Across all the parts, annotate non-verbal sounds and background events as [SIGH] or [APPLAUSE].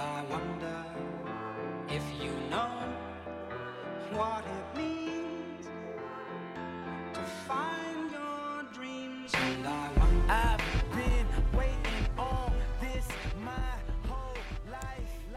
I wonder if you know what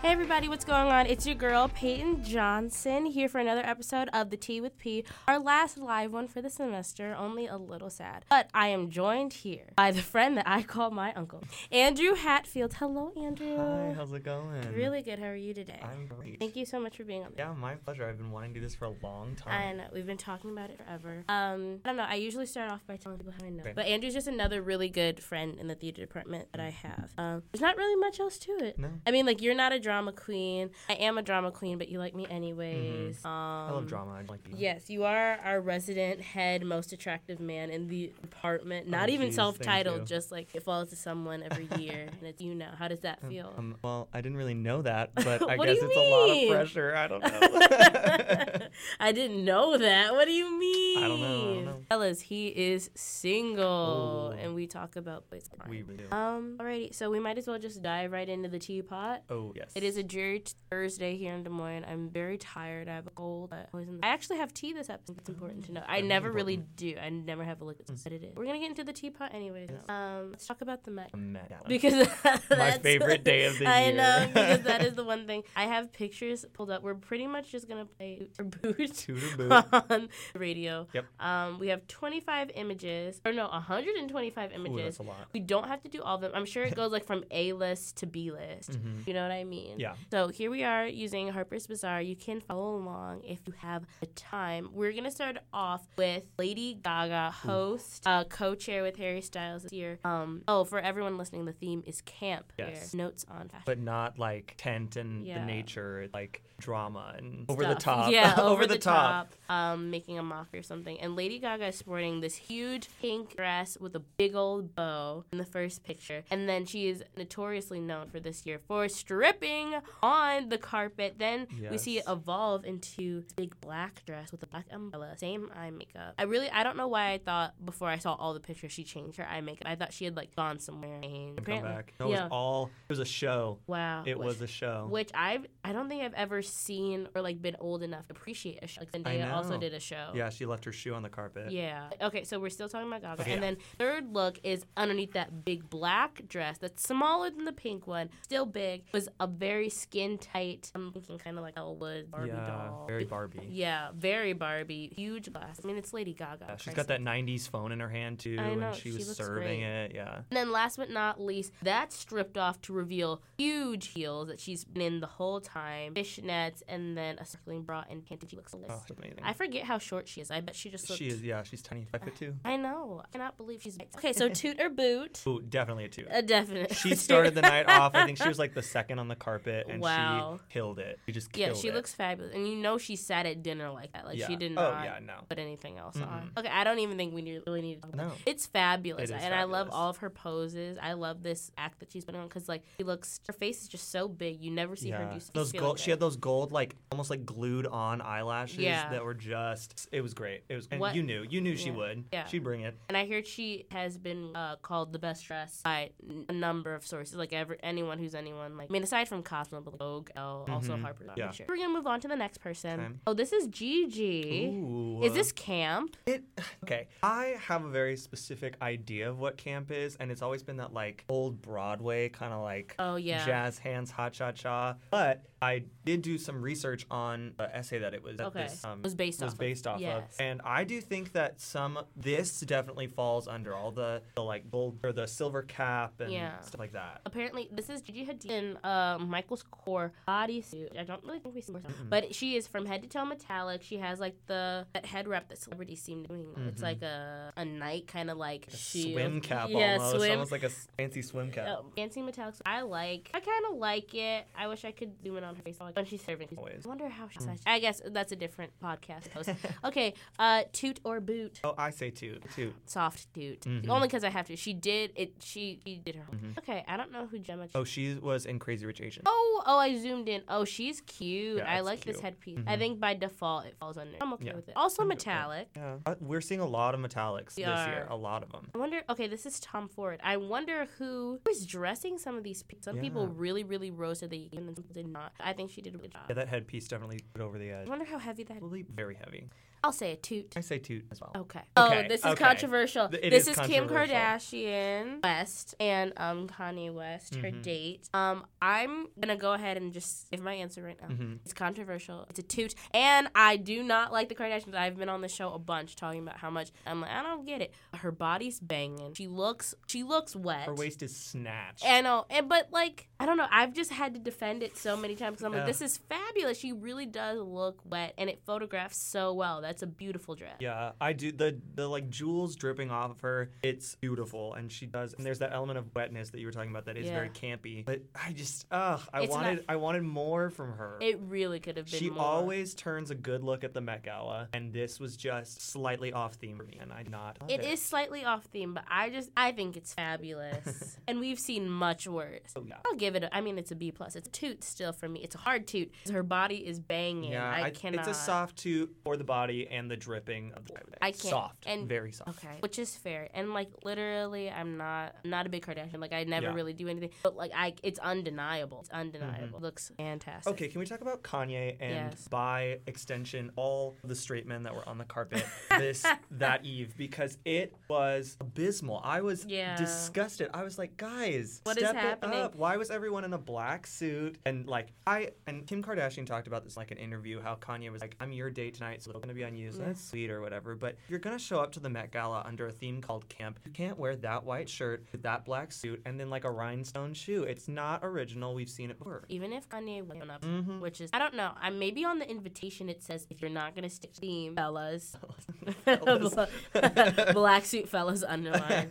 Hey everybody, what's going on? It's your girl Peyton Johnson here for another episode of the Tea with P, our last live one for the semester. Only a little sad, but I am joined here by the friend that I call my uncle, Andrew Hatfield. Hello, Andrew. Hi, how's it going? Really good. How are you today? I'm great. Thank you so much for being on. Yeah, my pleasure. I've been wanting to do this for a long time. I know we've been talking about it forever. Um, I don't know. I usually start off by telling people how I know, but Andrew's just another really good friend in the theater department that I have. Um, there's not really much else to it. No. I mean, like you're not a drama queen. I am a drama queen, but you like me anyways. Um, Mm-hmm. I love drama. I like Yes, you are our resident head, most attractive man in the department. Not Oh, even geez, self-titled, just like it falls to someone every [LAUGHS] year, and it's you now. How does that feel? Um, well, I didn't really know that, [LAUGHS] but I guess it's a lot of pressure. I don't know. [LAUGHS] I didn't know that. What do you mean? I don't know, I don't know. Fellas, he is single, Ooh. and we talk about boys. we really do. Um. Alrighty, so we might as well just dive right into the teapot. oh, yes. It is a dreary t- Thursday here in Des Moines. I'm very tired. I have a cold. I I actually have tea this episode. It's important to know. I never really do. I never have a look at what it is. We're gonna get into the teapot anyways. Um, let's talk about the Met. A Met Because [LAUGHS] that's my favorite day of the [LAUGHS] I year. I know because that is [LAUGHS] the one thing. I have pictures pulled up. We're pretty much just gonna play or boot boot. on the radio. Yep. Um, we have 25 images, or no, 125 Ooh, images. that's a lot. We don't have to do all of them. I'm sure it goes like from A list to B list. Mhm. You know what I mean? Yeah. So here we are using Harper's Bazaar. You can follow along if you have the time. We're gonna start off with Lady Gaga, host, uh, co-chair with Harry Styles this year. Um, oh, for everyone listening, the theme is camp. Yes. Notes on fashion. But not like tent and Yeah. the nature, like drama and over the top. [LAUGHS] Yeah, [LAUGHS] over, the, top. Um, making a mock or something. And Lady Gaga is sporting this huge pink dress with a big old bow in the first picture. And then she is notoriously known for this year for stripping on the carpet. Then we see it evolve into this big black dress with a black umbrella, same eye makeup. I really, I don't know why I thought before I saw all the pictures she changed her eye makeup. I thought she had like gone somewhere. And Come back. No, it yeah. was all. It was a show. Wow. It Which- was a show. which I've I don't think I've ever seen or like been old enough to appreciate a show. Like Zendaya also did a show. Yeah, she left her shoe on the carpet. Yeah. Okay, so we're still talking about Gaga. Okay, and then third look is underneath that big black dress that's smaller than the pink one, still big, was a very skin tight, I'm thinking kind of like Elwood Barbie yeah, doll. very Barbie. Yeah, very Barbie. Huge glass. I mean, it's Lady Gaga. Yeah, she's got that 90s phone in her hand too, I know, and she she was serving great. it. Yeah. And then last but not least, that's stripped off to reveal huge heels that she's been in the whole time, fishnets, and then a circling bra and panty. She looks Oh, delicious. amazing. I forget how short she is. I bet she just looks. she is, yeah, she's tiny, five foot two. I know. I cannot believe she's. Okay, so [LAUGHS] toot or boot? Ooh, definitely a two. A uh, definite. She started the night [LAUGHS] off. I think she was like the second on the carpet, and Wow. she killed it. She just Yeah, she it. looks fabulous, and you know she sat at dinner like that. Like she Yeah. did Oh, not yeah, no. put anything else Mm-mm. on. Okay, I don't even think we need, really need to talk about No. it. It's fabulous, It and I love all of her poses. I love this act that she's putting on because like she looks, her face is just so big. You never see her do. those feeling gold. She had those gold, like almost like glued on eyelashes Yeah. that were just. It was great. It was. And What- you knew. You knew she would. Yeah. She'd bring it. And I heard she has been uh, called the best dressed by a number of sources, like ever anyone who's anyone. Like I mean, aside from Cosmo, but Vogue, also Mhm. Harper's. Yeah. Sure. We're gonna move on to the next person. Okay. Oh, this is Gigi. Ooh. Is this camp? It [SIGHS] okay. I have a very specific idea of what camp is, and it's always been that like old Broadway kind of like Oh yeah. jazz hands, hot cha cha. But I did do some research on the essay that it was that Okay. this um, Was based was off of. based off Yes. of, and I do think that some this definitely falls under all the, the like gold or the silver cap and Yeah. stuff like that. Apparently, this is Gigi Hadid in uh, Michael Kors bodysuit. I don't really think we see her, but she is from head to toe metallic. She has like the that head wrap that celebrities seem doing. It's Mhm. like a a night kind of like A shield. swim cap Yeah, almost, swim. almost like a fancy swim cap. Oh, fancy metallic. I like. I kind of like it. I wish I could zoom in on her face when she's serving. Always. I wonder how she's. I guess that's a different podcast post. [LAUGHS] okay, uh, toot or boot. Oh, I say two, two. Soft toot. Mhm. Only because I have to. She did it. She, she did her. Okay, I don't know who Gemma. Oh, she was in Crazy Rich Asians. Oh, oh, I zoomed in. Oh, she's cute. Yeah, I it's like this cute. Mm-hmm. headpiece. I think by default it falls under. I'm okay Yeah. with it. Also I'm good with that. metallic. Yeah, Uh, we're seeing a lot of metallics We this year. A lot of them. I wonder. Okay, this is Tom Ford. I wonder who who is dressing some of these. pe- Some people really, really rose to the occasion and some did not. I think she did a good job. Yeah, that headpiece definitely put over the edge. I wonder how heavy that. Probably very heavy. I'll say a toot. I say toot as well. Okay. Okay, Oh, this is okay. controversial. Th- this is is, Kim. Kardashian West and um Kanye West, her Mhm. date. Um, I'm gonna go ahead and just give my answer right now. Mhm. It's controversial. It's a toot, and I do not like the Kardashians. I've been on the show a bunch talking about how much I'm like I don't get it. Her body's banging. She looks she looks wet. Her waist is snatched. I know, and but like I don't know. I've just had to defend it so many times. 'Cause I'm like, this is fabulous. She really does look wet, and it photographs so well. That's a beautiful dress. Yeah, I do the the like jewels dripping off of her. It's beautiful, and she does. And there's that element of wetness that you were talking about that is very campy. But I just, ugh, I It's not- wanted I wanted more from her. It really could have been she more. always turns a good look at the Met Gala, and this was just slightly off theme for me, and I not. love It is slightly off theme, but I just I think it's fabulous, [LAUGHS] and we've seen much worse. Oh, yeah. I'll give it. A, I mean, it's a B plus. It's a toot still for me. It's a hard toot. Her body is banging. Yeah, I, I- cannot. it's a soft toot for the body and the dripping of the I can't- soft and- very soft. Okay, which is fair, and like literally, I'm not not a big Kardashian. Like I never Yeah. really do anything, but like I, it's undeniable. It's undeniable. Looks fantastic. Mm-hmm. Okay, can we talk about Kanye and Yes. by extension all the straight men that were on the carpet [LAUGHS] this that eve because it was abysmal. I was Yeah. disgusted. I was like, guys, What is step it up. Why was everyone in a black suit? And like I and Kim Kardashian talked about this in, like an interview how Kanye was like, I'm your date tonight, so it's gonna be on you. So Yeah. that's sweet or whatever. But you're gonna show up to the Met Gala under a theme called camp, you can't wear that white shirt with that black suit and then like a rhinestone shoe. It's not original. We've seen it before. Even if Kanye went up, Mhm. which is I don't know. I maybe on the invitation it says if you're not gonna stick to theme, fellas, [LAUGHS] [LAUGHS] Fellas. [LAUGHS] black suit fellas underline.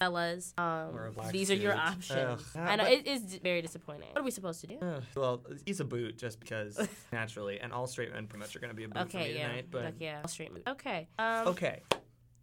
Fellas. Um, Or a black these are your options. I know it is very disappointing. What are we supposed to do? Ugh, well, he's a boot just because [LAUGHS] naturally, and all straight men pretty much are gonna be a boot for Okay, me yeah, tonight. But like, yeah, I'll straight move. Okay. Um, okay,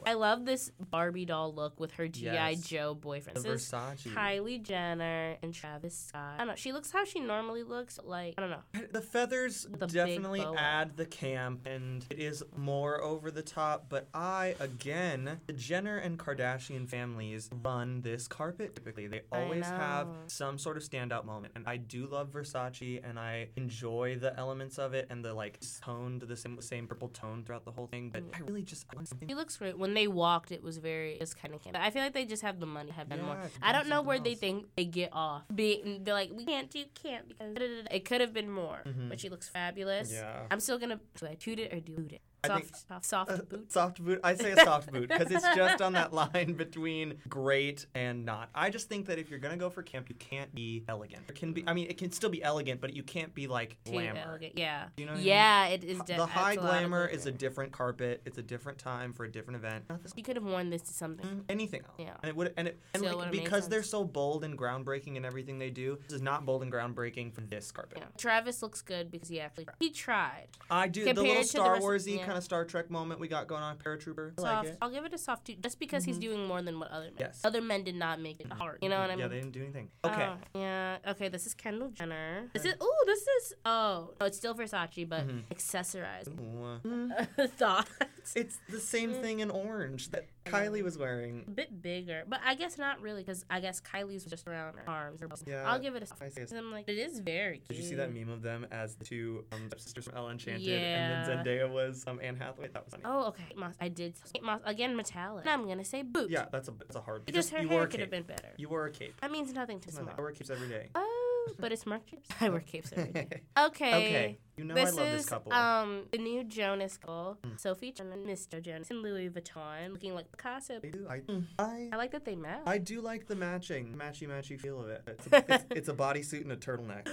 I love this Barbie doll look with her GI Yes. Joe boyfriend. the This is Versace. Kylie Jenner and Travis Scott. I don't know. She looks how she normally looks. Like I don't know. The feathers The definitely add the camp, and it is more over the top. But I, again, the Jenner and Kardashian families run this carpet typically. They always have some sort of standout moment, and I do love Versace, and I enjoy the elements of it and the like toned, the same same purple tone throughout the whole thing. But mm. I really just I want something She looks great. When they walked, it was very, it was kind of. I feel like they just have the money have more. Yeah, to I do don't know where they think they get off. Be, they're like, we can't do camp because da-da-da-da." it could have been more. Mhm. But she looks fabulous. Yeah. I'm still gonna. Do I toot it or do it? Soft, think- soft, Uh, boot. Soft boot. I say a soft boot because it's just on that [LAUGHS] line between great and not. I just think that if you're gonna go for camp, you can't be elegant. It can be. I mean, it can still be elegant, but you can't be like glamour. Yeah. You know what I yeah, it is. De- the high glamour is a different carpet. It's a different time for a different event. You could have worn this to something. mm, anything else. Yeah. And it would and it and like, because they're so bold and groundbreaking in everything they do. This is not bold and groundbreaking for this carpet. Yeah. Travis looks good because he actually he tried. I do the little Star Warsy yeah. kind of Star Trek moment we got going on. Paratrooper. I Soft. like it. I'll give it a soft two, just because he's mm-hmm. doing more than what other men. Yes. Other men did not make it hard. You know what I mean? Yeah, they didn't do anything. Okay. Oh, yeah. Okay. This is Kendall Jenner. This is. Oh, this is. Oh, no, it's still Versace, but Mhm. accessorized. Ooh, [LAUGHS] Thoughts. It's the same mm. thing in orange that Kylie was wearing. A bit bigger, but I guess not really, because I guess Kylie's just around her arms. Or Yeah, I'll give it a. I it's- I'm like, it is very cute. Did you see that meme of them as the two um, sisters from Ella Enchanted, Yeah. and then Zendaya was um, Anne Hathaway? That was funny. Oh, okay. Moss, I did. Moss, again, metallic. And I'm gonna say boot. Yeah, that's a that's a hard. Because her you hair could have been better. You wore a cape. That means nothing to small. I wear capes every day. Oh, but it's marked [LAUGHS] capes. I wear capes every day. [LAUGHS] Okay. okay, you know this I love is this couple. um the new Jonas couple, Mm. Sophie and Mr. Jonas and Louis Vuitton, looking like Picasso. I do. I, I I like that they match. I do like the matching, matchy matchy feel of it. It's a, it's, [LAUGHS] it's a bodysuit and a turtleneck.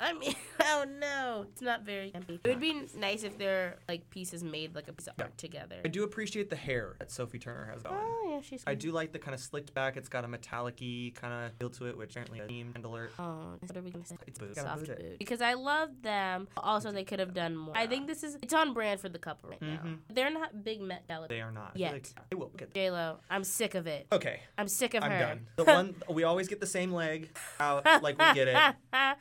I mean, [LAUGHS] oh no, it's not very campy. It would be nice if they're like pieces made like a piece of art together. I do appreciate the hair that Sophie Turner has going. Oh yeah, she's. I do like the kind of slicked back. It's got a metallic-y kind of feel to it, which apparently a theme and alert. Oh, what are we gonna say? It's boot. Soft boot boot. Because I love them. Also, Also, they could have done more. I think this is it's on brand for the couple right now. Mhm. They're not big Met Gala. They are not. Yet. Like, they will get J Lo, I'm sick of it. Okay, I'm sick of it. I'm her. done. The [LAUGHS] one we always get the same leg out. Like we get it. [LAUGHS]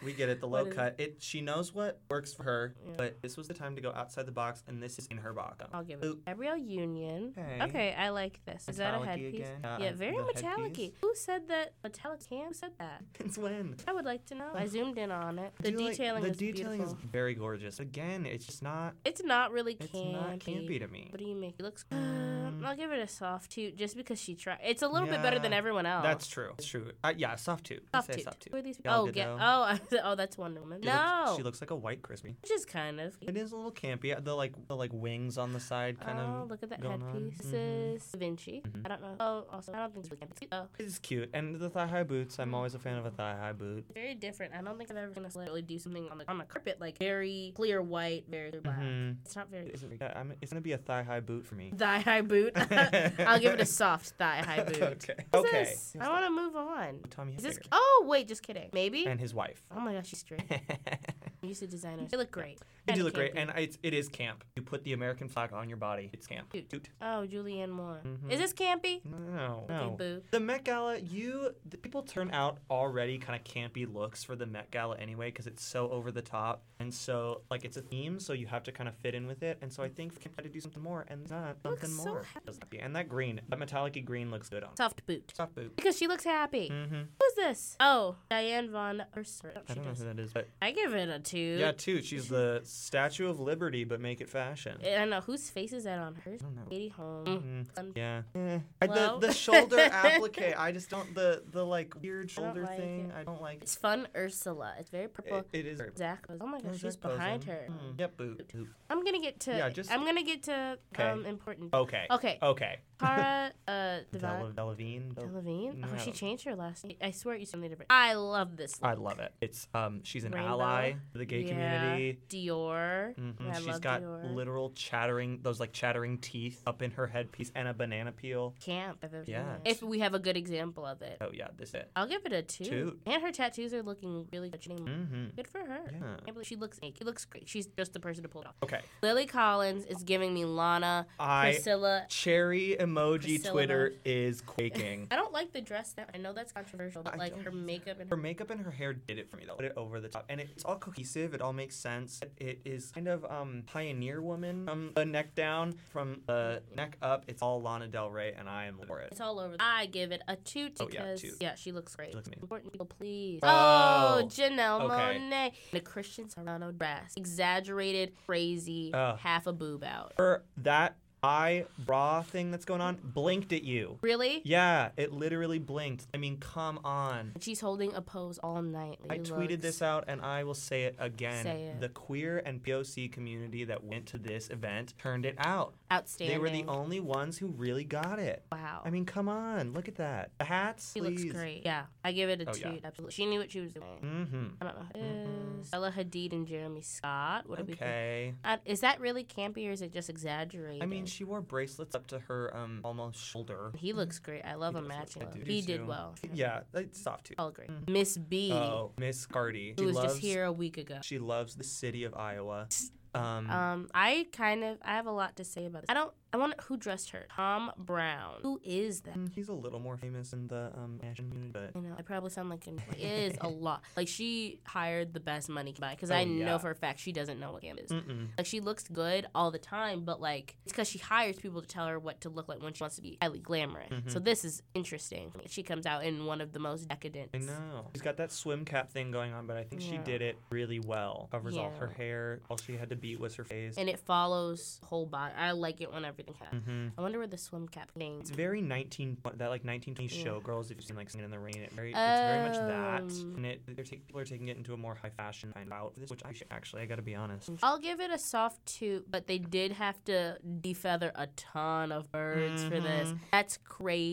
We get it. The low cut. It. She knows what works for her. Yeah. But this was the time to go outside the box, and this is in her box. I'll give it. Gabrielle Union. Okay. Okay, I like this. Is that a headpiece? Uh, yeah, very metallic? Who said that metallic? Who said that? [LAUGHS] Since when? I would like to know. I zoomed in on it. The you like- detailing the is detailing beautiful. is very gorgeous. Again, it's just not. It's not really campy. It's not campy to me. What do you make? It looks. Mm. I'll give it a soft toot just because she tried. It's a little bit better than everyone else. That's true. That's true. Uh, yeah, soft. I'd soft say toot. soft tooth. Who are these? Gal oh, get, oh, oh, that's Wonder Woman. She no, looks, she looks like a white crispy. just kind of. It is a little campy. The like the like wings on the side kind oh, of. look at that headpiece. This is Da Vinci. Mhm. I don't know. Oh, also, I don't think it's really campy. Oh, It's cute, and the thigh high boots. I'm always a fan of a thigh high boot. very different. I don't think I've ever gonna literally do something on the on the carpet like very clear white, very black. Mhm. It's not very. It isn't- yeah, I'm- it's gonna be a thigh high boot for me. Thigh high boot. [LAUGHS] [LAUGHS] I'll give it a soft thigh high [LAUGHS] boot. okay. What's okay. this? I want to move on. Tommy Is this? Hilfiger. Oh wait, just kidding. Maybe. and his wife. Oh my gosh, she's straight. I'm used to designers. They look great. They do Kinda look great, campy. and it's, it is camp. You put the American flag on your body. It's camp. Cute. Toot. Oh, Julianne Moore. Mhm. Is this campy? No, Okay, no. boo. The Met Gala, you the people turn out already kind of campy looks for the Met Gala anyway because it's so over the top and so like it's a theme, so you have to kind of fit in with it. And so I think we can try to do something more, and not Looks something so more. happy. And that green, that metallic green looks good on. Soft boot. Soft boot. Because she looks happy. Mm-hmm. Who's this? Oh, Diane von Urster. I don't know who that is, but I give it a two. yeah, two. She's the Statue of Liberty, but make it fashion. I don't know whose face is that on hers. I don't know. Katie Holmes. Mm, Um, yeah. Eh. I- the, the shoulder [LAUGHS] applique, I just don't the the like weird I shoulder like thing. it. I don't like. It's fun Ursula. It's very purple. It, it is. goes, oh my gosh, she's that posing? Behind her. Hmm, Yep, boot. boot. I'm gonna get to. Yeah, just- I'm gonna get to Okay. um important. Okay. Okay. Okay. Cara [LAUGHS] uh Della, Devine. Delavine. Del- Delavine? Oh, she changed her last name. I swear you something different. I love this. I love it. It's um she's an Rainbow. ally to the gay Yeah. community. Dior. Mm-hmm. Yeah, I She's love got Dior. literal chattering those like chattering teeth up in her headpiece and a banana peel. Camp. I've ever Yeah. that. If we have a good example of it. Oh yeah, this is it. I'll give it a two. Two. And her tattoos are looking really good. Mm-hmm. Good for her. Yeah. I can't believe she looks naked. She looks great. She's just the person to pull it off. Okay. Lily Collins is giving me Lana, I Priscilla. cherry emoji Priscilla. Twitter is quaking. [LAUGHS] I don't like the dress now. I know that's controversial, but I like her makeup and Her makeup and her hair did it for me though. Put it over the top, and it's all cohesive. It all makes sense. It is kind of um pioneer woman from the neck down, from the neck up. It's all Lana Del Rey, and I am for it. It's all over. I give it a two Oh, because yeah, two. she looks great. She looks amazing. Important people, please. Oh, Oh, Janelle okay. Monáe. The Christian Siriano exaggerated, crazy, Ugh. half a boob out. For that eye bra thing that's going on blinked at you. Really? Yeah, it literally blinked. I mean, come on. She's holding a pose all night. I It tweeted this out and I will say it again. Say it. The queer and POC community that went to this event turned it out. Outstanding. They were the only ones who really got it. Wow. I mean, come on, look at that. The hats, she please. looks great. Yeah, I give it a Oh, two. yeah. Absolutely. She knew what she was doing. Mm-hmm. I don't know. Who it is. Bella Hadid and Jeremy Scott. What do we think? Okay. Uh, is that really campy or is it just exaggerated? I mean, she wore bracelets up to her um almost shoulder. he looks great. I love him matching. He did well. Yeah, it's soft too. All great. Mm. Miss B, Oh, Miss Cardi. who She was loves, just here a week ago. She loves the city of Iowa. Um, Um, I kind of I have a lot to say about this. I don't. I want who dressed her. Thom Browne. Who is that? mm, he's a little more famous in the um fashion community, but I know I probably sound like an, it is a lot. [LAUGHS] Like she hired the best money buy because I Oh, know for a fact she doesn't know what camp is. mm-mm. Like she looks good all the time, but like it's because she hires people to tell her what to look like when she wants to be highly glamorous. So this is interesting. She comes out in one of the most decadent. I know. She's got that swim cap thing going on, but I think she did it really well. Covers all her hair. All she had to beat was her face. And it follows whole body. I like it when everything has. hmm I wonder where the swim cap thing. It's very 19 that like 1920s Yeah. showgirls if you've seen like Singing in the Rain. It very it's very much that, Um. and it they're take, people are taking it into a more high fashion kind of outfit, which I should, actually I got to be honest. I'll give it a soft two, but they did have to defeather a ton of birds for this. That's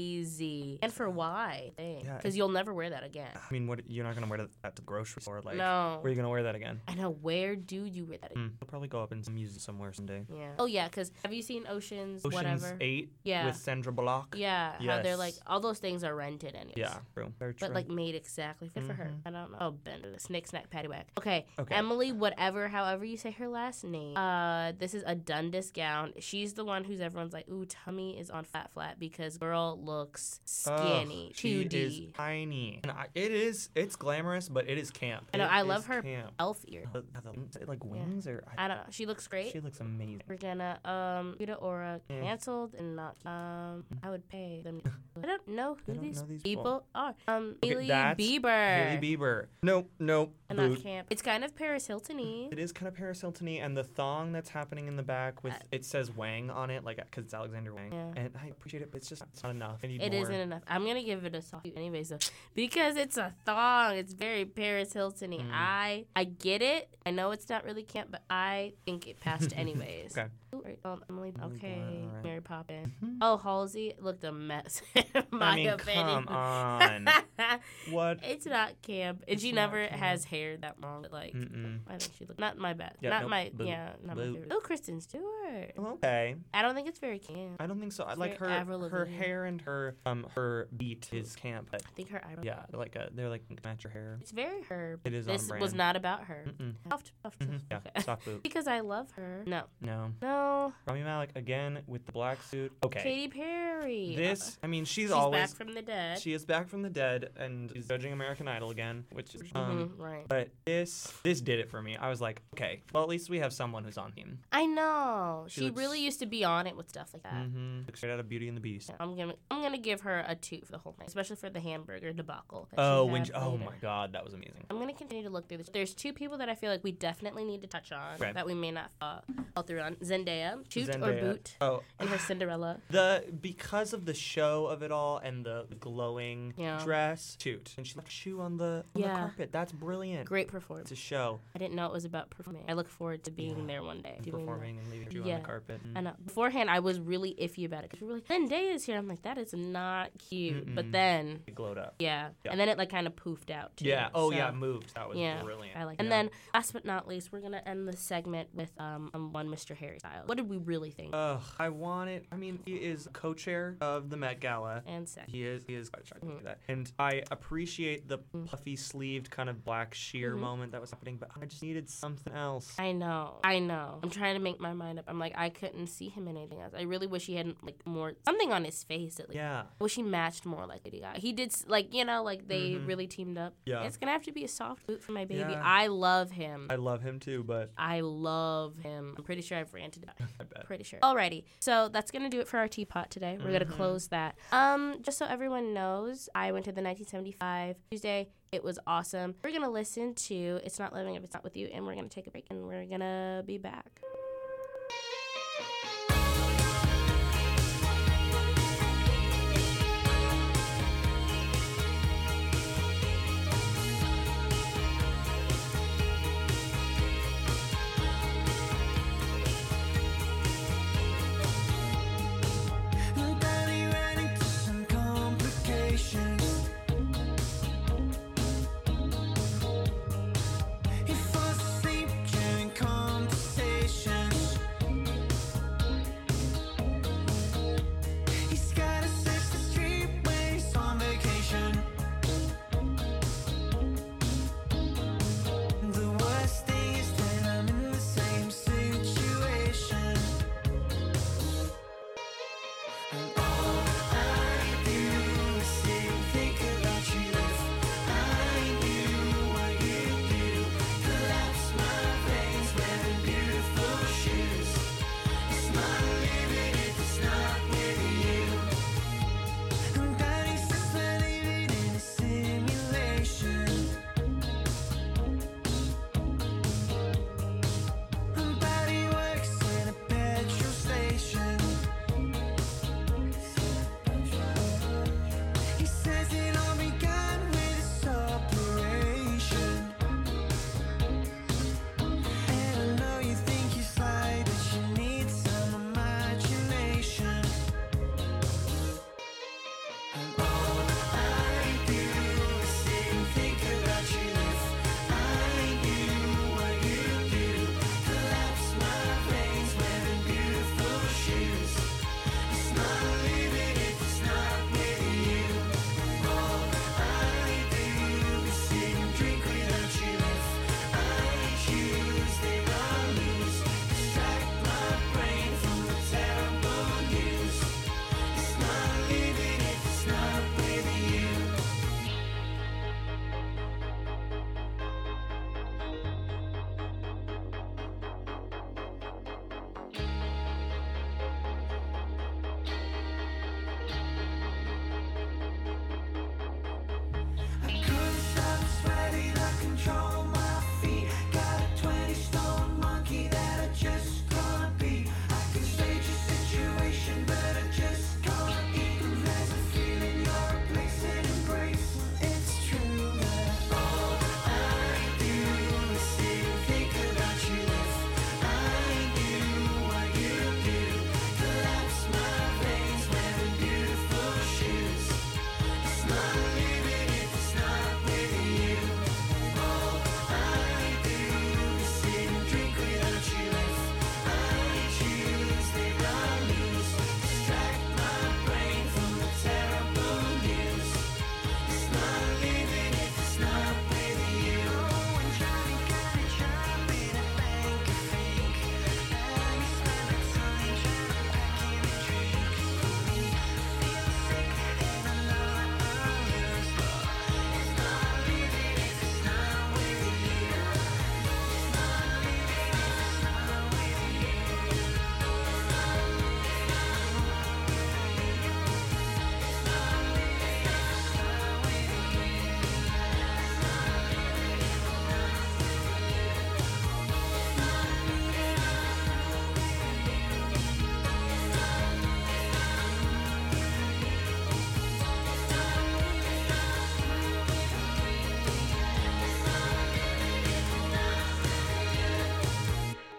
crazy. And for why? Yeah, Because you'll never wear that again. I mean, what you're not gonna wear that to the grocery store? Like, no. where are you gonna wear that again? I know. Where do you wear that again? Mm, I'll probably go up in some museum somewhere someday. Yeah. Oh, yeah, because have you seen Oceans, Ocean's whatever? Eight Yeah. with Sandra Bullock. Yeah, how they're like all those things are rented anyways. Yeah, true. Very true. But like made exactly fit for her. Mhm. I I don't know. Oh, Ben, the Snick Snack Patty Whack. Okay. Okay. Emily, whatever, however you say her last name. Uh, this is a Dundas gown. She's the one who's everyone's like, ooh, tummy is on flat flat because girl looks skinny. 2D. is tiny. And I, it is. It's glamorous, but it is camp. I know. I love her Camp. elf ear. The, the, is like wings or I don't know. She looks great. she looks amazing. We're gonna um Rita Ora Eh. canceled and not um I would pay them. I don't know who don't these, know these people people. are. Um Okay, Hailey Bieber. Hailey Bieber. Nope, nope. And not camp. It's kind of Paris Hilton-y. It is kind of Paris Hilton-y, and the thong that's happening in the back with Uh, it says Wang on it, like because it's Alexander Wang, Yeah. and I appreciate it, but it's just it's not enough. It isn't enough. I'm gonna give it a soft anyways though, because it's a thong. It's very Paris Hilton-y. Mm. I I get it. I know it's not really camp, but I think it passed [LAUGHS] anyways. Okay. Ooh, um, Emily. Emily Okay. Alright. Mary Poppins. Mhm. Oh, Halsey looked a mess. [LAUGHS] my I mean, opinion. come on. [LAUGHS] what? It's not camp, and It's she never camp. has hair that long. But like, Mm-mm. I think she looked not my best. Yeah, not nope. my Boo. yeah, not my favorite. Oh, Kristen Stewart. Okay. I don't think it's very camp. I don't think so. I like her Avril her hair and her um her beat is camp, but I think her eyebrows. yeah, like a, they're like match your hair. It's very her. It is on This was not about her. Soft, soft, Mhm. Yeah, Okay. soft boot. [LAUGHS] because I love her. No, No, no. Rami Malek again with the black suit. Okay, Katy Perry. this I mean she's, She's always back from the dead. she is back from the dead and she's judging American Idol again, which is um. Mhm, right. But this this did it for me. I was like, okay, well at least we have someone who's on theme. I know. She She, looks- really used to be on it with stuff like that. Mm-hmm. Straight out of Beauty and the Beast. Yeah, I'm gonna I'm gonna give her a two for the whole thing, especially for the hamburger debacle. Oh, when she, oh my God, that was amazing. I'm gonna continue to look through this. There's two people that I feel like we definitely need to touch on Right. that we may not uh, fall through on. Zendaya, shoot or Zendaya. Oh, and her Cinderella. The because of the show of it all and the glowing Yeah. dress, shoot, and she left a shoe on the on Yeah. the carpet. That's brilliant. Great performance. It's a show, I didn't know it was about performing. I look forward to being Yeah. there one day. doing that. performing and leaving a shoe on the carpet. Mm. I know. Beforehand, I was really iffy about it because we were like, Zendaya is here. I'm like, that is not cute. Mm-mm. But then, It glowed up. yeah. Yeah. and then it like kind of poofed out. Too, Yeah. Oh so- yeah, moved. That was Yeah, brilliant. I like. And Yeah. then, last but not least, we're gonna end the segment with um, um one Mr. Harry Styles. What did we really think? Ugh, I it. I mean, he is co-chair of the Met Gala. and sex. He is. He is. I tried to Mhm. do that. And I appreciate the Mm. puffy sleeved kind of black sheer Mhm. moment that was happening, but I just needed something else. I know, I know. I'm trying to make my mind up. I'm like, I couldn't see him in anything else. I really wish he had like more something on his face at least. yeah. I wish he matched more like Lady Gaga. He did like you know like they Mhm. really teamed up. Yeah. It's gonna have to be a soft boot for my baby. Yeah. I love him. I love him too, but I love him. I'm pretty sure I've ranted about it. [LAUGHS] I bet. Pretty sure. Alrighty. So that's gonna do it for our teapot today. We're gonna Mhm. close that. Um, just so everyone knows, I went to the 1975 Tuesday. It was awesome. We're gonna listen to "It's Not Living If It's Not With You," and we're gonna take a break, and we're gonna be back.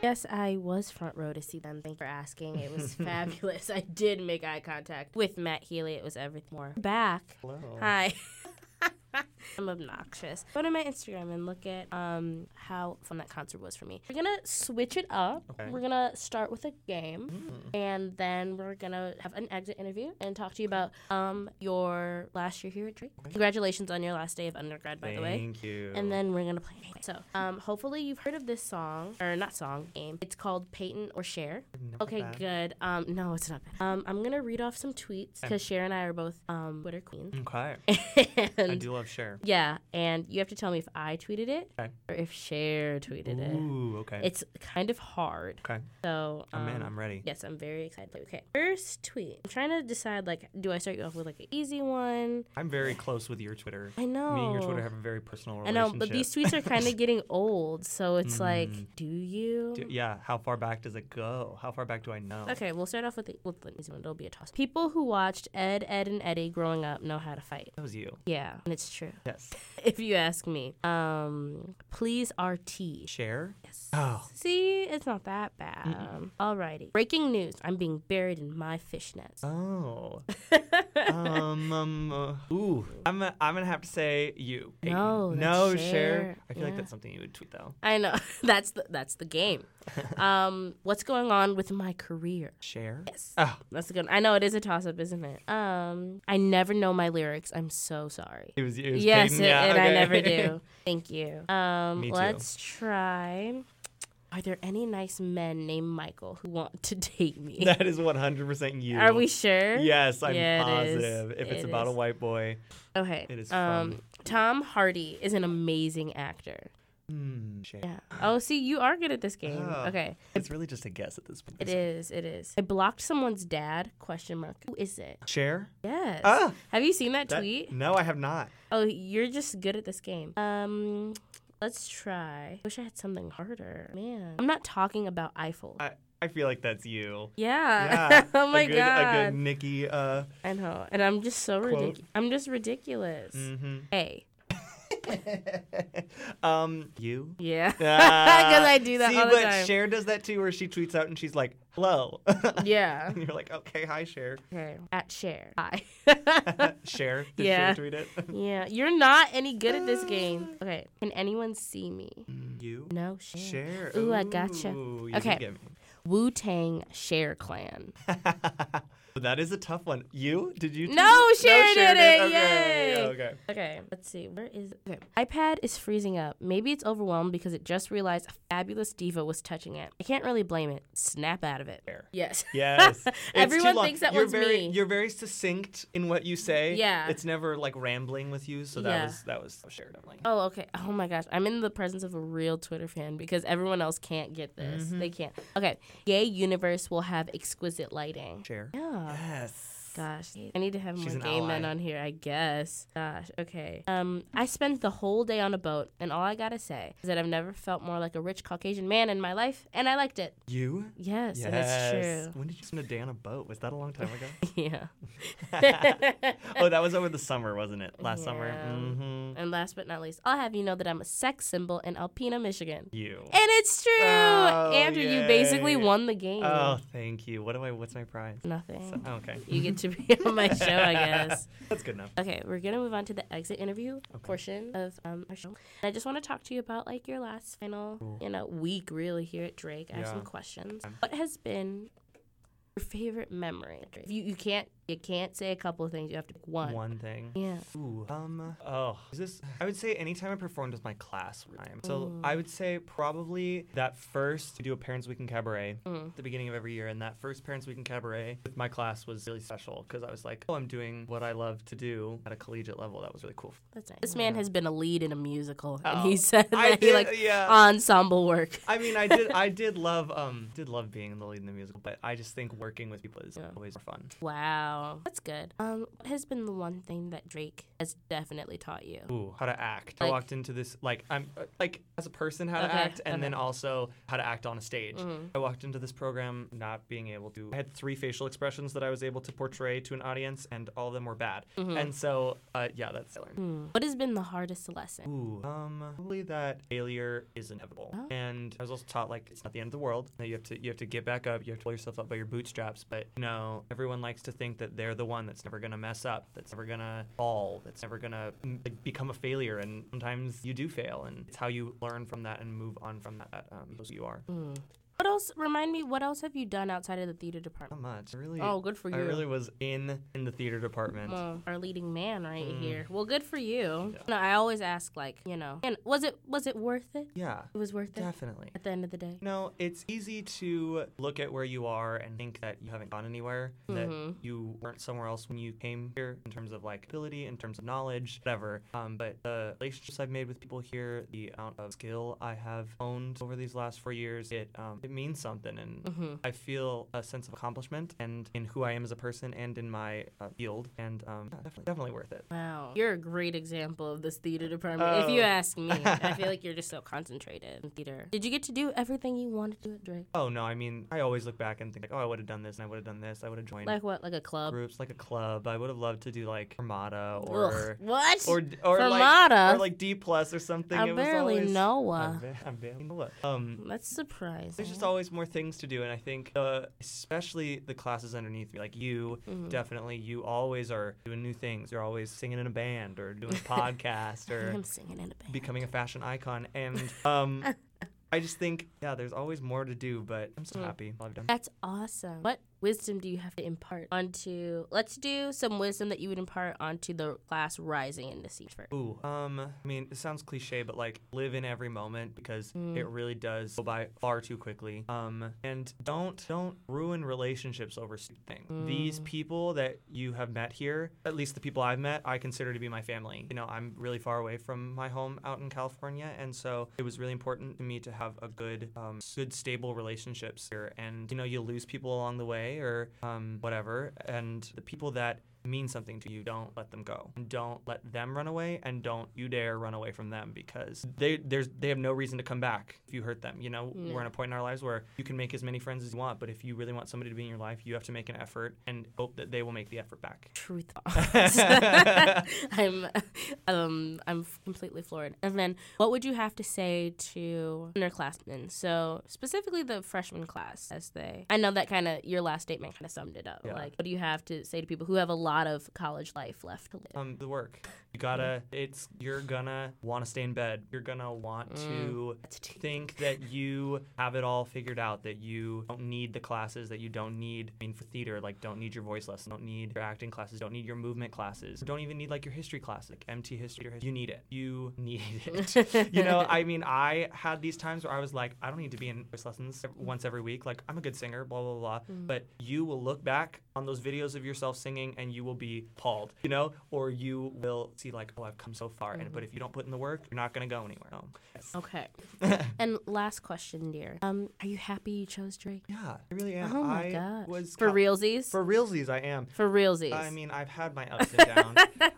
Yes, I was front row to see them. Thank you for asking. It was [LAUGHS] fabulous. I did make eye contact with Matt Healy. It was everything more. Back. Hello. Hi. [LAUGHS] I'm obnoxious. Go to my Instagram and look at um how fun that concert was for me. We're gonna switch it up. Okay. We're gonna start with a game, Mm. and then we're gonna have an exit interview and talk to you about um your last year here at Drake. Congratulations on your last day of undergrad, by the way. Thank you. And then we're gonna play. a game. So, um, hopefully you've heard of this song or not song game. It's called Peyton or Cher. Okay, bad. good. Um, no, it's not bad. Um, I'm gonna read off some tweets because Cher and I are both um Twitter queens. Okay. [LAUGHS] I do love Cher. yeah, and you have to tell me if I tweeted it Okay. or if Cher tweeted it. Ooh, okay. It's kind of hard. okay. So I'm in. um, I'm ready. Yes, I'm very excited. Okay, first tweet. I'm trying to decide like, do I start you off with like an easy one? I'm very close with your Twitter. I know. Me and your Twitter have a very personal I know, but these tweets are kind of [LAUGHS] getting old, so it's like, Mm. do you? D- yeah. How far back does it go? How far back do I know? Okay, we'll start off with the, with the easy one. It'll be a toss. People who watched Ed, Edd, and Eddy growing up know how to fight. That was you. Yeah, and it's true. Yes. [LAUGHS] If you ask me. Um, please RT. Cher. Yes. Oh. See, it's not that bad. Alrighty. Breaking news. I'm being buried in my fishnets. Oh. [LAUGHS] um, um uh, ooh. I'm I'm gonna have to say you. No, No, that's Cher. I feel like that's something you would tweet though. I know. [LAUGHS] that's the that's the game. [LAUGHS] um, what's going on with my career? Cher. Yes. Oh, That's a good. One. I know it is a toss up, isn't it? Um, I never know my lyrics. I'm so sorry. it was you. It was yes, it- yeah, and I never do. [LAUGHS] Thank you. Um, let's try. Are there any nice men named Michael who want to date me? [LAUGHS] that is 100% you. Are we sure? Yes, I'm Yeah, it is. positive. If it's It about a white boy. Okay. It is um, Tom Hardy is an amazing actor. Hmm. Cher. Yeah. Oh, see, you are good at this game. Oh. Okay. It's really just a guess at this point. It is. It is. I blocked someone's dad. Question mark. Who is it? Cher. Yes. Ah. Have you seen that, That- tweet? No, I have not. Oh, you're just good at this game. Um, let's try. Wish I had something harder. Man, I'm not talking about Eiffel. I, I feel like that's you. yeah. Yeah. [LAUGHS] oh my a good, god. A good Nikki. Uh. I know, and I'm just so ridiculous. I'm just ridiculous. hmm Hey. [LAUGHS] um. You. Yeah. [LAUGHS] Ah, Because I do that See, all the but time. Cher does that too, where she tweets out and she's like, "Hello." [LAUGHS] Yeah. and you're like, "Okay, hi, Cher." Okay. At Cher. Hi. Cher. Did Yeah. Cher tweet it? yeah. You're not any good at this game. Okay. Can anyone see me? you. No share. Cher. Ooh, I gotcha. Ooh, you Okay. get me. Wu Tang Cher Clan. That is a tough one. You? Did you? tweet No, it? Cher did it. Okay. Yay. Okay. Okay, let's see. Where is it? okay. iPad is freezing up. Maybe it's overwhelmed because it just realized a fabulous diva was touching it. I can't really blame it. Snap out of it. Cher. Yes. Yes. [LAUGHS] Everyone thinks that you're one's very, me. You're very succinct in what you say. Yeah. It's never like rambling with you, so that Yeah. was that was that was Cher definitely. Oh, okay. Oh my gosh. I'm in the presence of a real Twitter fan because everyone else can't get this. Mm-hmm. They can't. Okay. Gay Universe will have exquisite lighting. Cher. Yeah. Yes. Gosh, I need to have She's more gay men on here, I guess. Gosh, okay. Um, I spent the whole day on a boat, and all I gotta say is that I've never felt more like a rich Caucasian man in my life, and I liked it. You? Yes, and it's true. When did you spend a day on a boat? Was that a long time ago? [LAUGHS] yeah. [LAUGHS] oh, that was over the summer, wasn't it? Last summer. Mm-hmm. And last but not least, I'll have you know that I'm a sex symbol in Alpena, Michigan. You. And it's true. Oh, Andrew, you basically won the game. Oh, thank you. What do I? What's my prize? Nothing. So- okay. You get [LAUGHS] to be on my show, I guess. [LAUGHS] That's good enough. Okay, we're gonna move on to the exit interview portion of um, our show. And I just want to talk to you about like your last final, Cool. you know, week really here at Drake. I have some questions. What has been your favorite memory? You you can't you can't say a couple of things. You have to pick one. One thing. Yeah. Ooh. Um. Oh. Is this? I would say anytime I performed with my class. Time. So Mm. I would say probably that first we do a Parents Week in Cabaret Mm. at the beginning of every year, and that first Parents Week in Cabaret with my class was really special because I was like, oh, I'm doing what I love to do at a collegiate level. That was really cool. That's nice. This man has been a lead in a musical, and Oh, he said that I he did, like yeah. ensemble work. I mean, I did, I [LAUGHS] did love, um, did love being the lead in the musical, but I just think working with people is Yeah. always fun. Wow. Wow, that's good. Um, what has been the one thing that Drake has definitely taught you? Ooh, how to act. I walked into this like I'm uh, like as a person how to Okay, act, and then also how to act on a stage. Mhm. I walked into this program not being able to. I had three facial expressions that I was able to portray to an audience, and all of them were bad. And so, uh, yeah, that's I learned. Hmm. What has been the hardest lesson? Ooh, um, probably that failure is inevitable. Oh. And I was also taught like it's not the end of the world. You have to you have to get back up. You have to pull yourself up by your bootstraps. But you know, everyone likes to think that they're the one that's never gonna mess up, that's never gonna fall, that's never gonna mm, become a failure. And sometimes you do fail, and it's how you learn from that and move on from that. Um, who you are. Hmm. What else? Remind me. What else have you done outside of the theater department? Not department? much. I really. Oh, good for you. I really was in in the theater department. Well, our leading man right Mm. here. Well, good for you. Yeah. No, I always ask like, you know, and was it was it worth it? Yeah, It was worth it definitely. at the end of the day. No, it's easy to look at where you are and think that you haven't gone anywhere, Mhm. that you weren't somewhere else when you came here in terms of like ability, in terms of knowledge, whatever. Um, but the relationships I've made with people here, the amount of skill I have owned over these last four years, it um, it means something, and Mhm. I feel a sense of accomplishment and in who I am as a person and in my uh, field, and um, yeah, definitely, definitely worth it. Wow, you're a great example of this theater department. If you Oh. ask me, I feel like you're just so [LAUGHS] concentrated in theater. Did you get to do everything you wanted to do at Drake? Oh no, I mean I always look back and think like, oh, I would have done this and I would have done this. I would have joined Like what? Like a club? groups like a club. I would have loved to do like Armada or Ugh, what? or or like or like D plus or something. I it was barely always, know. I, ba- I barely know what. Um, That's surprising. there's just always more things to do, and I think uh, especially the classes underneath me, like you, Mhm. definitely, you always are doing new things. You're always singing in a band or doing a [LAUGHS] podcast or I'm singing in a band. becoming a fashion icon, and um. [LAUGHS] I just think, yeah, there's always more to do, but I'm so Mm. happy. I've done. That's awesome. What wisdom do you have to impart onto? Let's do some wisdom that you would impart onto the class rising into seat first. Ooh, um, I mean, it sounds cliche, but like live in every moment because Mm. it really does go by far too quickly. Um, and don't don't ruin relationships over stupid things. These Mm. people that you have met here, at least the people I've met, I consider to be my family. You know, I'm really far away from my home out in California, and so it was really important to me to have a good, um, good stable relationships here. And you know, you lose people along the way or um, whatever, and the people that mean something to you, don't let them go. And don't let them run away and don't you dare run away from them because they there's they have no reason to come back if you hurt them. You know, Yeah. we're in a point in our lives where you can make as many friends as you want, but if you really want somebody to be in your life, you have to make an effort and hope that they will make the effort back. Truth. [LAUGHS] [LAUGHS] I'm, um, I'm completely floored. And then, what would you have to say to underclassmen? So specifically the freshman class, as they. I know that kind of your last statement kind of summed it up. Yeah. Like, what do you have to say to people who have a lot of college life left to live? Um, the work. You gotta. It's you're gonna want to stay in bed. You're gonna want to think that you have it all figured out. That you don't need the classes. That you don't need. I mean, for theater, like don't need your voice lesson. Don't need your acting classes. Don't need your movement classes. Don't even need like your history class, like MT history. or- You need it. You [LAUGHS] need it. [LAUGHS] you know, I mean, I had these times where I was like, I don't need to be in voice lessons once every week. Like, I'm a good singer, blah, blah, blah. But you will look back on those videos of yourself singing and you will be appalled, you know, or you will see, like, oh, I've come so far. And But if you don't put in the work, you're not going to go anywhere. Yes. [LAUGHS] Okay. [LAUGHS] and last question, dear. Um, are you happy you chose Drake? Yeah, I really am. Oh my I god. was For realsies? For realsies, I am. For realsies. I mean, I've had my ups [LAUGHS] and downs.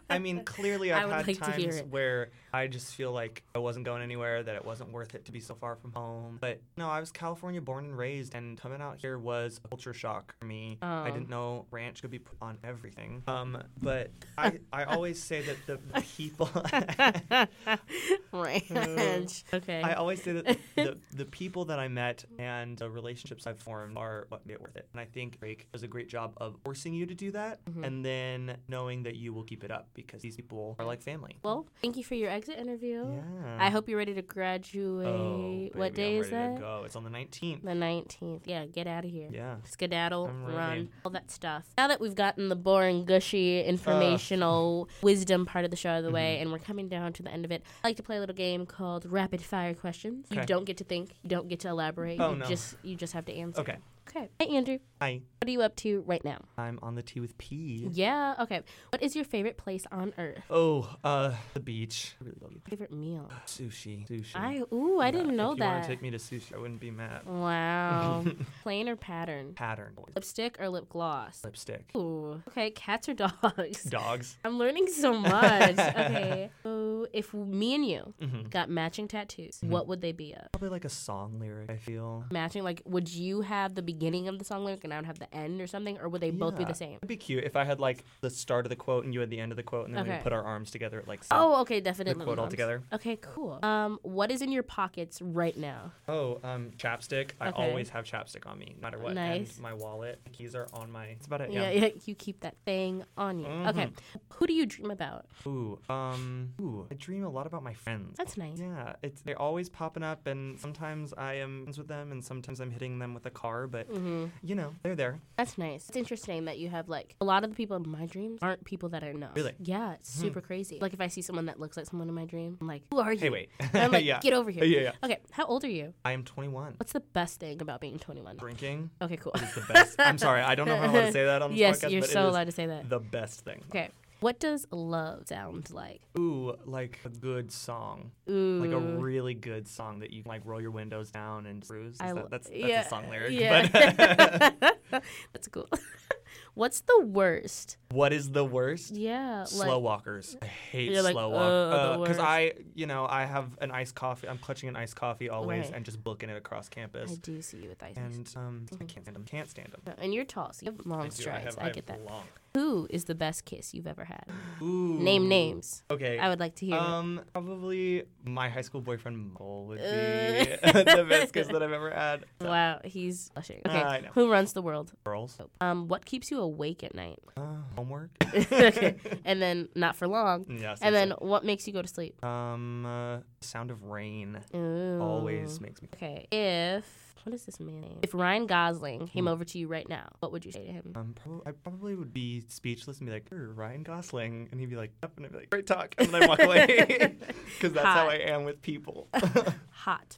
I mean, clearly, I've had like times where I just feel like I wasn't going anywhere, that it wasn't worth it to be so far from home. But no, I was California born and raised, and coming out here was a culture shock for me. I Oh. didn't know ranch could be put on everything. Um, but I, I always say that the people. [LAUGHS] Ranch. [LAUGHS] okay. I always say that [LAUGHS] the, the people that I met and the relationships I've formed are what made it worth it. And I think Drake does a great job of forcing you to do that Mm-hmm. and then knowing that you will keep it up because these people are like family. well, thank you for your exit interview. Yeah. I hope you're ready to graduate. Oh, what baby, day I'm is that? go. It's on the 19th. The 19th. Yeah, get out of here. Yeah. Skedaddle, run, all that stuff. Now that we've gotten the boring, gushy, informational wisdom part of the show out of the way, Mm-hmm. and we're coming down to the end of it, I like to play a little game called Rapid Fire Questions. You don't get to think, you don't get to elaborate. Oh, you no. just you just have to answer. Okay. Okay. Hey, Andrew. Hi, What are you up to right now? I'm on the Tea with P. Yeah. Okay. What is your favorite place on earth? Oh, uh, the beach. I really love it. Favorite meal? Sushi. Sushi. I ooh, I Yeah, didn't know if you want to take me to sushi, I wouldn't be mad. Wow. [LAUGHS] Plain or pattern? Pattern. Lipstick or lip gloss? Lipstick. Ooh. Okay. Cats or [LAUGHS] dogs? Dogs. I'm learning so much. [LAUGHS] okay. So if me and you hmm got matching tattoos, Mhm. what would they be of? Probably like a song lyric, I feel. Matching, like, would you have the beginning of the song lyric and I would have the end or something, or would they both be Yeah. the same? It'd be cute if I had like the start of the quote and you had the end of the quote and then Okay. we put our arms together at like Oh, okay, the definitely. quote all moms. together. Okay, cool. Um, what is in your pockets right now? Oh, um, chapstick. I Okay. always have chapstick on me, no matter what. Nice. And my wallet, my keys are on my. That's about it. Yeah, Yeah. yeah, you keep that thing on you. Okay, Mhm. who do you dream about? Ooh, um, ooh. I dream a lot about my friends. That's nice. Yeah, it's they're always popping up, and sometimes I am friends with them, and sometimes I'm hitting them with a car. But hmm you know, they're there. That's nice. It's interesting that you have like a lot of the people in my dreams aren't people that I know. Really? Yeah, it's Hmm. super crazy. Like if I see someone that looks like someone in my dream, I'm like, who are you? Hey, wait. I'm like, [LAUGHS] yeah. get over here. [LAUGHS] Yeah, yeah. Okay, how old are you? I am 21. What's the best thing about being 21? Drinking Okay, cool. is the best. I'm sorry, I don't know how [LAUGHS] to say that on this yes, podcast, you're but so it is allowed to say that. the best thing. Okay, what does love sound like? Ooh, like a good song, Ooh, like a really good song that you can like roll your windows down and cruise. That- that's that's yeah, a song lyric. yeah. [LAUGHS] [LAUGHS] That's cool. [LAUGHS] What's the worst? What is the worst? Yeah, Slow like walkers. I hate like, slow "Ugh, walk the because worst." I, you know, I have an iced coffee. I'm clutching an iced coffee always Right. and just booking it across campus. I do see you with ice. And um, I can't stand them. Can't stand them. and you're tall, so you have long strides. I, have, get have that. Long. Who is the best kiss you've ever had? Ooh. Name names. Okay. I would like to hear. it. Um, probably my high school boyfriend Mole would be Uh. [LAUGHS] the best kiss that I've ever had. So, [LAUGHS] Wow, he's blushing. Okay, I know. who runs the world? Girls. Um, what keeps you awake at night? Uh, homework. [LAUGHS] and then not for long. yes. And then what makes you go to sleep? um, uh, sound of rain Ooh. always makes me. Okay, if what is this man name? If Ryan Gosling came over to you right now, what would you say to him? Um, prob- I probably would be speechless and be like, "Er, Ryan Gosling," and he'd be like, "Yep," and I'd be like, "Great talk," and then I walk away [LAUGHS] because that's how I am with people. [LAUGHS] [LAUGHS] Hot.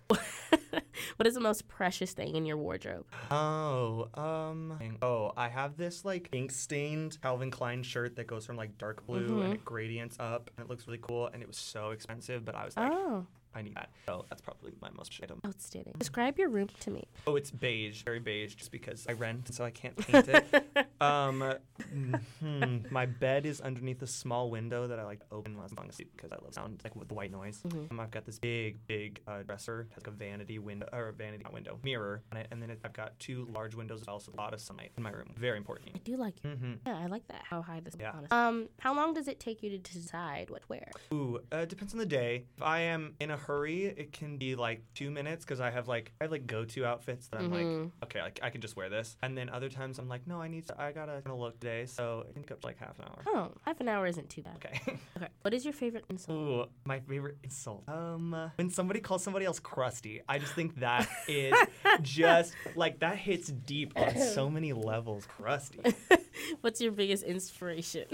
what is the most precious thing in your wardrobe? oh, um, oh, I have this like ink stained Calvin Klein shirt that goes from like dark blue Mm-hmm. and it gradients up and it looks really cool and it was so expensive, but I was like, Oh, I need that. So that's probably my most item. outstanding. Describe your room to me. Oh, it's beige, very beige, just because I rent, so I can't paint it. [LAUGHS] um, mhm, my bed is underneath a small window that I like to open when I'm asleep because I love sound, like with the white noise. Mhm. Um, I've got this big, big uh, dresser, it has like a vanity window or a vanity not window mirror on it, and then it, I've got two large windows, with also a lot of sunlight in my room. Very important. I do like it. Mm-hmm. Yeah, I like that. How high this Yeah. honest. Um, how long does it take you to decide what to wear? Ooh, uh, depends on the day. If I am in a hurry, it can be like two minutes because I have like I have like go-to outfits that I'm Mhm. like, okay, like I can just wear this. And then other times I'm like, no, I need to, I gotta kind of look today, so it can take up to like half an hour. Oh, half an hour isn't too bad. Okay. [LAUGHS] Okay. What is your favorite insult? Ooh, my favorite insult. Um, when somebody calls somebody else crusty, I just think that [LAUGHS] is just like that hits deep on so many levels. Crusty. [LAUGHS] What's your biggest inspiration?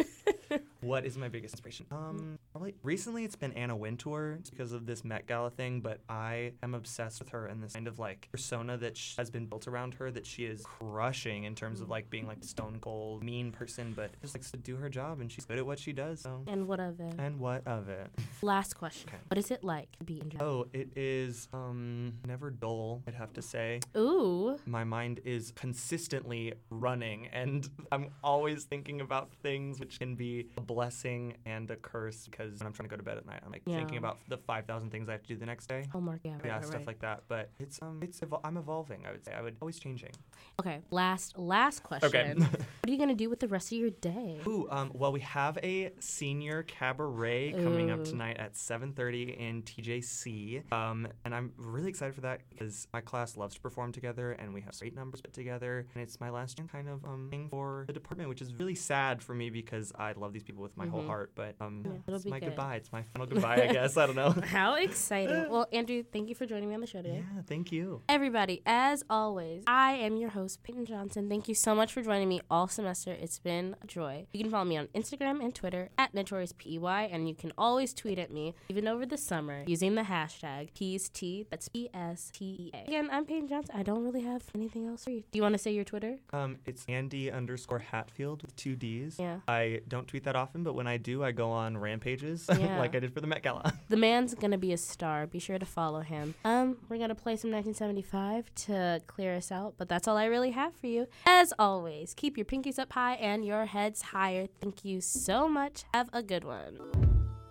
What is my biggest inspiration? Um, probably recently it's been Anna Wintour because of this Met Gala thing, but I am obsessed with her and this kind of like persona that sh- has been built around her that she is crushing in terms of like being like stone cold mean person, but just likes to do her job and she's good at what she does. So, and what of it? and what of it? Last question. Okay. What is it like to be in? Oh, it is um never dull. I'd have to say. Ooh. My mind is consistently running, and [LAUGHS] I'm always thinking about things which can be a blessing and a curse. Because when I'm trying to go to bed at night, I'm like thinking about the five thousand things I have to do the next day. Homework. Yeah. Right, yeah, right, stuff right. like that. But it's um, it's evol- I'm evolving. I would say I would always changing. Okay. Last last question. Okay. [LAUGHS] what are you gonna do with the rest of your day? Ooh, um, well, we have a senior cabaret coming up tonight at 7:30 in TJC, um, and I'm really excited for that because my class loves to perform together, and we have great numbers put together, and it's my last kind of um thing for the department, which is really sad for me because I love these people with my whole Mhm. heart, but um, Yeah, it'll it's be my it. goodbye. It's my final [LAUGHS] goodbye, I guess. I don't know. [LAUGHS] How exciting. [LAUGHS] Well, Andrew, thank you for joining me on the show today. yeah, thank you. Everybody, as always, I am your host, Peyton Johnson. Thank you so much for joining me all semester. It's been a joy. You can follow me on Instagram and Twitter at NotoriousPEY, and you can always tweet at me, even over the summer, using the hashtag PST. That's P S T E A. Again, I'm Peyton Johnson. I don't really have anything else for you. Do you want to say your Twitter? Um, it's Andy underscore Hatfield with two D's. Yeah. I don't tweet that often, but when I do, I go on rampages [LAUGHS] Yeah. like I did for the Met Gala. [LAUGHS] The man's gonna be a star. Be sure to follow him. Um, we're gonna play some 1975 to clear us out, but that's all I really have for you. As always, keep your pinkies up high and your heads higher. Thank you so much. Have a good one.